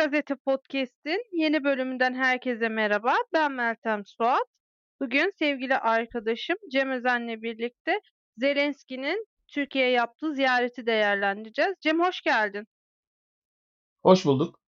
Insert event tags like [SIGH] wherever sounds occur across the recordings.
Gazete Podcast'in yeni bölümünden herkese merhaba. Ben Meltem Suat. Bugün sevgili arkadaşım Cem Özen'le birlikte Zelenski'nin Türkiye'ye yaptığı ziyareti değerlendireceğiz. Cem hoş geldin. Hoş bulduk.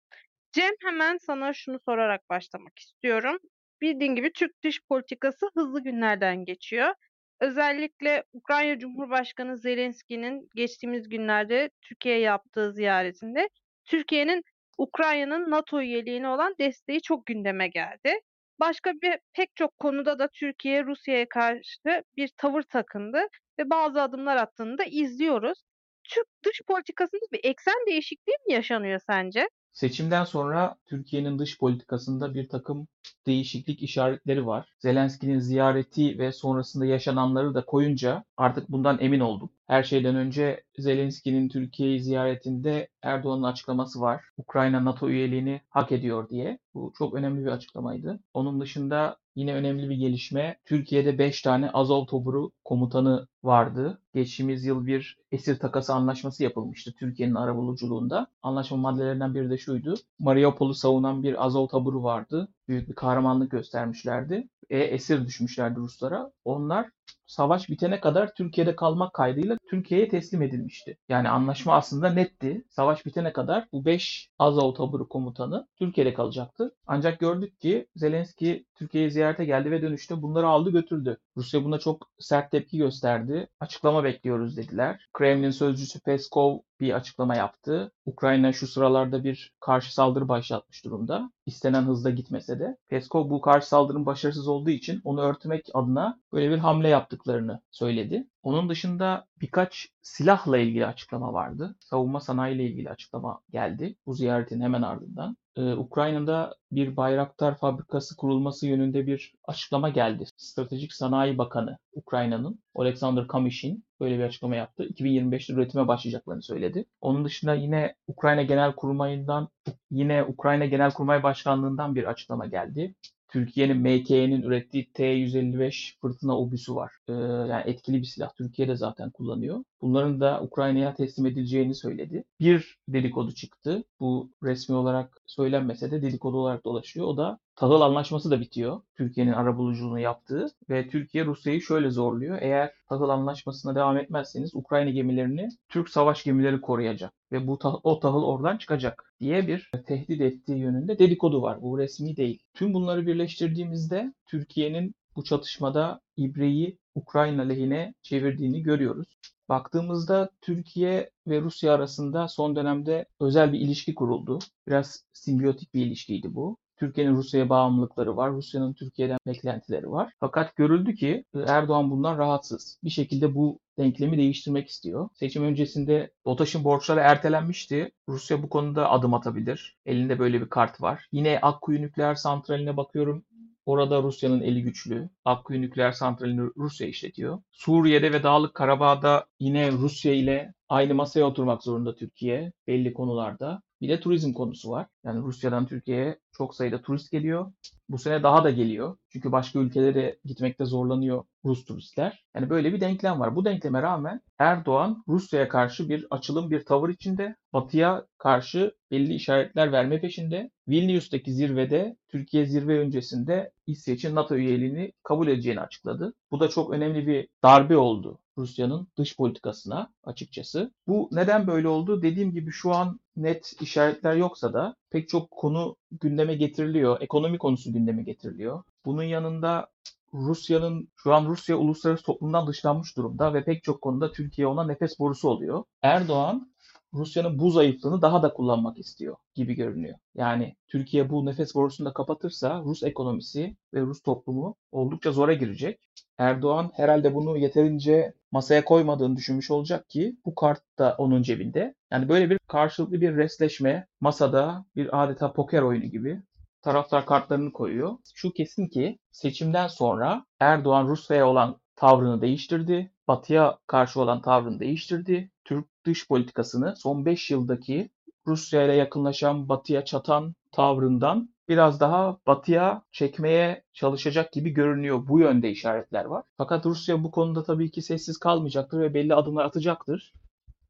Cem hemen sana şunu sorarak başlamak istiyorum. Bildiğin gibi Türk dış politikası hızlı günlerden geçiyor. Özellikle Ukrayna Cumhurbaşkanı Zelenski'nin geçtiğimiz günlerde Türkiye'ye yaptığı ziyaretinde Türkiye'nin Ukrayna'nın NATO üyeliğine olan desteği çok gündeme geldi. Başka bir pek çok konuda da Türkiye Rusya'ya karşı bir tavır takındı ve bazı adımlar attığını da izliyoruz. Türk dış politikasında bir eksen değişikliği mi yaşanıyor sence? Seçimden sonra Türkiye'nin dış politikasında bir takım değişiklik işaretleri var. Zelenski'nin ziyareti ve sonrasında yaşananları da koyunca artık bundan emin olduk. Her şeyden önce Zelenski'nin Türkiye'yi ziyaretinde Erdoğan'ın açıklaması var. Ukrayna NATO üyeliğini hak ediyor diye. Bu çok önemli bir açıklamaydı. Onun dışında yine önemli bir gelişme. Türkiye'de 5 tane Azov Toburu komutanı vardı. Geçtiğimiz yıl bir esir takası anlaşması yapılmıştı Türkiye'nin arabuluculuğunda. Anlaşma maddelerinden biri de şuydu. Mariupol'u savunan bir Azov taburu vardı. Büyük bir kahramanlık göstermişlerdi. E, esir düşmüşlerdi Ruslara. Onlar savaş bitene kadar Türkiye'de kalmak kaydıyla Türkiye'ye teslim edilmişti. Yani anlaşma aslında netti. Savaş bitene kadar bu 5 Azov taburu komutanı Türkiye'de kalacaktı. Ancak gördük ki Zelenski Türkiye'ye ziyarete geldi ve dönüşte bunları aldı götürdü. Rusya buna çok sert tepki gösterdi. Açıklama bekliyoruz dediler. Kremlin sözcüsü Peskov bir açıklama yaptı. Ukrayna şu sıralarda bir karşı saldırı başlatmış durumda. İstenen hızda gitmese de. Peskov bu karşı saldırının başarısız olduğu için onu örtmek adına böyle bir hamle yaptıklarını söyledi. Onun dışında birkaç silahla ilgili açıklama vardı. Savunma sanayi ile ilgili açıklama geldi bu ziyaretin hemen ardından. Ee, Ukrayna'da bir Bayraktar fabrikası kurulması yönünde bir açıklama geldi. Stratejik Sanayi Bakanı Ukrayna'nın Alexander Kamishin böyle bir açıklama yaptı. 2025'te üretime başlayacaklarını söyledi. Onun dışında yine Ukrayna Genel Kurmayından yine Ukrayna Genel Kurmay Başkanlığından bir açıklama geldi. Türkiye'nin MK'nin ürettiği T-155 fırtına obüsü var. Ee, yani etkili bir silah. Türkiye de zaten kullanıyor. Bunların da Ukrayna'ya teslim edileceğini söyledi. Bir dedikodu çıktı. Bu resmi olarak söylenmese de dedikodu olarak dolaşıyor. O da tahıl anlaşması da bitiyor. Türkiye'nin arabuluculuğunu yaptığı ve Türkiye Rusya'yı şöyle zorluyor. Eğer tahıl anlaşmasına devam etmezseniz Ukrayna gemilerini Türk savaş gemileri koruyacak ve bu o tahıl oradan çıkacak diye bir tehdit ettiği yönünde dedikodu var. Bu resmi değil. Tüm bunları birleştirdiğimizde Türkiye'nin bu çatışmada ibreyi Ukrayna lehine çevirdiğini görüyoruz. Baktığımızda Türkiye ve Rusya arasında son dönemde özel bir ilişki kuruldu. Biraz simbiyotik bir ilişkiydi bu. Türkiye'nin Rusya'ya bağımlılıkları var. Rusya'nın Türkiye'den beklentileri var. Fakat görüldü ki Erdoğan bundan rahatsız. Bir şekilde bu denklemi değiştirmek istiyor. Seçim öncesinde BOTAŞ'ın borçları ertelenmişti. Rusya bu konuda adım atabilir. Elinde böyle bir kart var. Yine Akkuyu Nükleer Santrali'ne bakıyorum. Orada Rusya'nın eli güçlü. Akkuyu nükleer santralini Rusya işletiyor. Suriye'de ve Dağlık Karabağ'da yine Rusya ile aynı masaya oturmak zorunda Türkiye belli konularda. Bir de turizm konusu var. Yani Rusya'dan Türkiye'ye çok sayıda turist geliyor. Bu sene daha da geliyor. Çünkü başka ülkelere gitmekte zorlanıyor Rus turistler. Yani böyle bir denklem var. Bu denkleme rağmen Erdoğan Rusya'ya karşı bir açılım, bir tavır içinde. Batı'ya karşı belli işaretler verme peşinde. Vilnius'taki zirvede Türkiye zirve öncesinde İsveç'in NATO üyeliğini kabul edeceğini açıkladı. Bu da çok önemli bir darbe oldu Rusya'nın dış politikasına açıkçası. Bu neden böyle oldu? Dediğim gibi şu an net işaretler yoksa da pek çok konu gündeme getiriliyor. Ekonomi konusu gündeme getiriliyor. Bunun yanında Rusya'nın şu an Rusya uluslararası toplumdan dışlanmış durumda ve pek çok konuda Türkiye ona nefes borusu oluyor. Erdoğan Rusya'nın bu zayıflığını daha da kullanmak istiyor gibi görünüyor. Yani Türkiye bu nefes borusunu da kapatırsa Rus ekonomisi ve Rus toplumu oldukça zora girecek. Erdoğan herhalde bunu yeterince masaya koymadığını düşünmüş olacak ki bu kart da onun cebinde. Yani böyle bir karşılıklı bir resleşme masada bir adeta poker oyunu gibi taraftar kartlarını koyuyor. Şu kesin ki seçimden sonra Erdoğan Rusya'ya olan tavrını değiştirdi. Batı'ya karşı olan tavrını değiştirdi. Türk dış politikasını son 5 yıldaki Rusya ile yakınlaşan, Batı'ya çatan tavrından biraz daha batıya çekmeye çalışacak gibi görünüyor. Bu yönde işaretler var. Fakat Rusya bu konuda tabii ki sessiz kalmayacaktır ve belli adımlar atacaktır.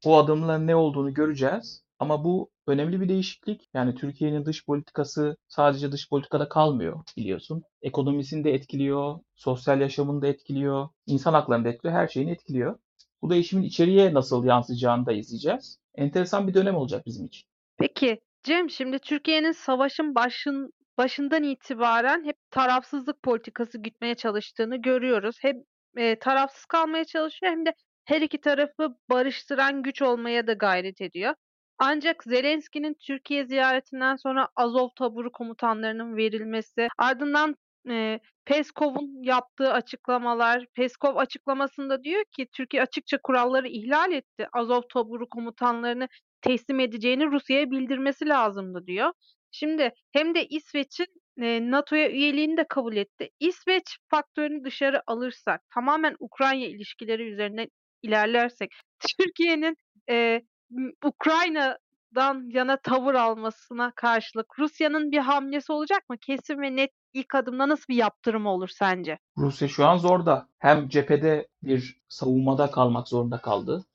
O adımların ne olduğunu göreceğiz. Ama bu önemli bir değişiklik. Yani Türkiye'nin dış politikası sadece dış politikada kalmıyor biliyorsun. Ekonomisini de etkiliyor, sosyal yaşamını da etkiliyor, insan haklarını da etkiliyor, her şeyini etkiliyor. Bu değişimin içeriye nasıl yansıyacağını da izleyeceğiz. Enteresan bir dönem olacak bizim için. Peki Cem, şimdi Türkiye'nin savaşın başın, başından itibaren hep tarafsızlık politikası gütmeye çalıştığını görüyoruz. Hem e, tarafsız kalmaya çalışıyor hem de her iki tarafı barıştıran güç olmaya da gayret ediyor. Ancak Zelenski'nin Türkiye ziyaretinden sonra Azov taburu komutanlarının verilmesi, ardından e, Peskov'un yaptığı açıklamalar, Peskov açıklamasında diyor ki Türkiye açıkça kuralları ihlal etti. Azov taburu komutanlarını teslim edeceğini Rusya'ya bildirmesi lazımdı diyor. Şimdi hem de İsveç'in e, NATO'ya üyeliğini de kabul etti. İsveç faktörünü dışarı alırsak, tamamen Ukrayna ilişkileri üzerinden ilerlersek, [LAUGHS] Türkiye'nin e, Ukrayna'dan yana tavır almasına karşılık Rusya'nın bir hamlesi olacak mı? Kesin ve net ilk adımda nasıl bir yaptırım olur sence? Rusya şu an zorda. Hem cephede bir savunmada kalmak zorunda kaldı.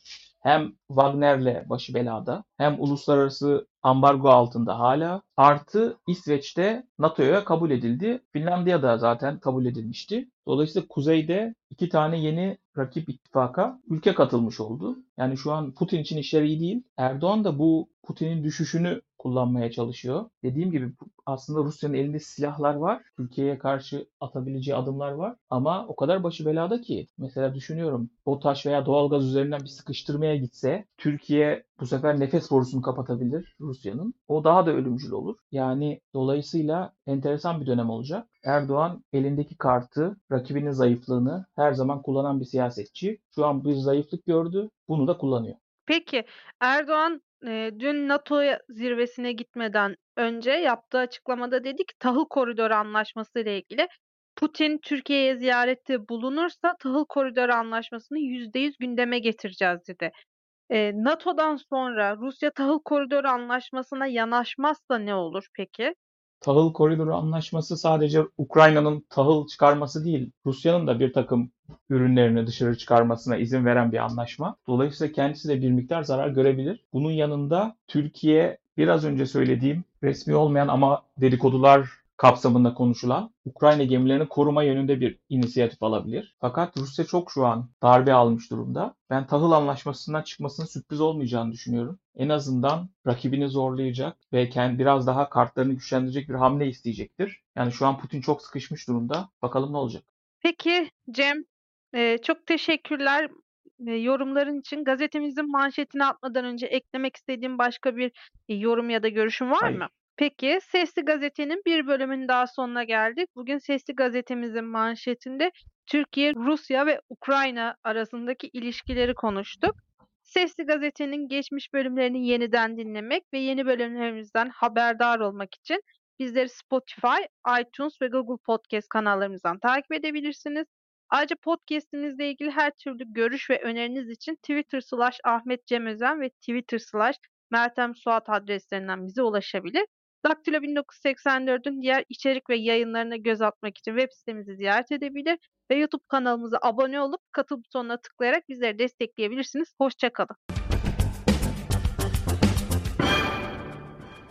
Hem Wagner'le başı belada hem uluslararası ambargo altında hala. Artı İsveç'te NATO'ya kabul edildi. Finlandiya'da zaten kabul edilmişti. Dolayısıyla kuzeyde iki tane yeni rakip ittifaka ülke katılmış oldu. Yani şu an Putin için işler iyi değil. Erdoğan da bu Putin'in düşüşünü kullanmaya çalışıyor. Dediğim gibi aslında Rusya'nın elinde silahlar var. Türkiye'ye karşı atabileceği adımlar var. Ama o kadar başı belada ki. Mesela düşünüyorum BOTAŞ veya doğalgaz üzerinden bir sıkıştırmaya gitse Türkiye bu sefer nefes borusunu kapatabilir Rusya'nın. O daha da ölümcül olur. Yani dolayısıyla enteresan bir dönem olacak. Erdoğan elindeki kartı, rakibinin zayıflığını her zaman kullanan bir siyasetçi. Şu an bir zayıflık gördü. Bunu da kullanıyor. Peki Erdoğan e, dün NATO zirvesine gitmeden önce yaptığı açıklamada dedi ki tahıl koridoru anlaşması ile ilgili Putin Türkiye'ye ziyarette bulunursa tahıl koridoru anlaşmasını %100 gündeme getireceğiz dedi. E, NATO'dan sonra Rusya tahıl koridoru anlaşmasına yanaşmazsa ne olur peki? Tahıl koridoru anlaşması sadece Ukrayna'nın tahıl çıkarması değil, Rusya'nın da bir takım ürünlerini dışarı çıkarmasına izin veren bir anlaşma. Dolayısıyla kendisi de bir miktar zarar görebilir. Bunun yanında Türkiye biraz önce söylediğim resmi olmayan ama dedikodular kapsamında konuşulan Ukrayna gemilerini koruma yönünde bir inisiyatif alabilir. Fakat Rusya çok şu an darbe almış durumda. Ben tahıl anlaşmasından çıkmasının sürpriz olmayacağını düşünüyorum. En azından rakibini zorlayacak ve kendi biraz daha kartlarını güçlendirecek bir hamle isteyecektir. Yani şu an Putin çok sıkışmış durumda. Bakalım ne olacak. Peki Cem, e, çok teşekkürler e, yorumların için. Gazetemizin manşetine atmadan önce eklemek istediğim başka bir e, yorum ya da görüşün var Hayır. mı? Peki, Sesli Gazete'nin bir bölümünün daha sonuna geldik. Bugün Sesli Gazetemizin manşetinde Türkiye, Rusya ve Ukrayna arasındaki ilişkileri konuştuk. Sesli Gazete'nin geçmiş bölümlerini yeniden dinlemek ve yeni bölümlerimizden haberdar olmak için bizleri Spotify, iTunes ve Google Podcast kanallarımızdan takip edebilirsiniz. Ayrıca podcastimizle ilgili her türlü görüş ve öneriniz için Twitter slash Ahmet Cem Özen ve Twitter slash Meltem Suat adreslerinden bize ulaşabilir. Daktilo 1984'ün diğer içerik ve yayınlarına göz atmak için web sitemizi ziyaret edebilir ve YouTube kanalımıza abone olup katıl butonuna tıklayarak bizleri destekleyebilirsiniz. Hoşçakalın.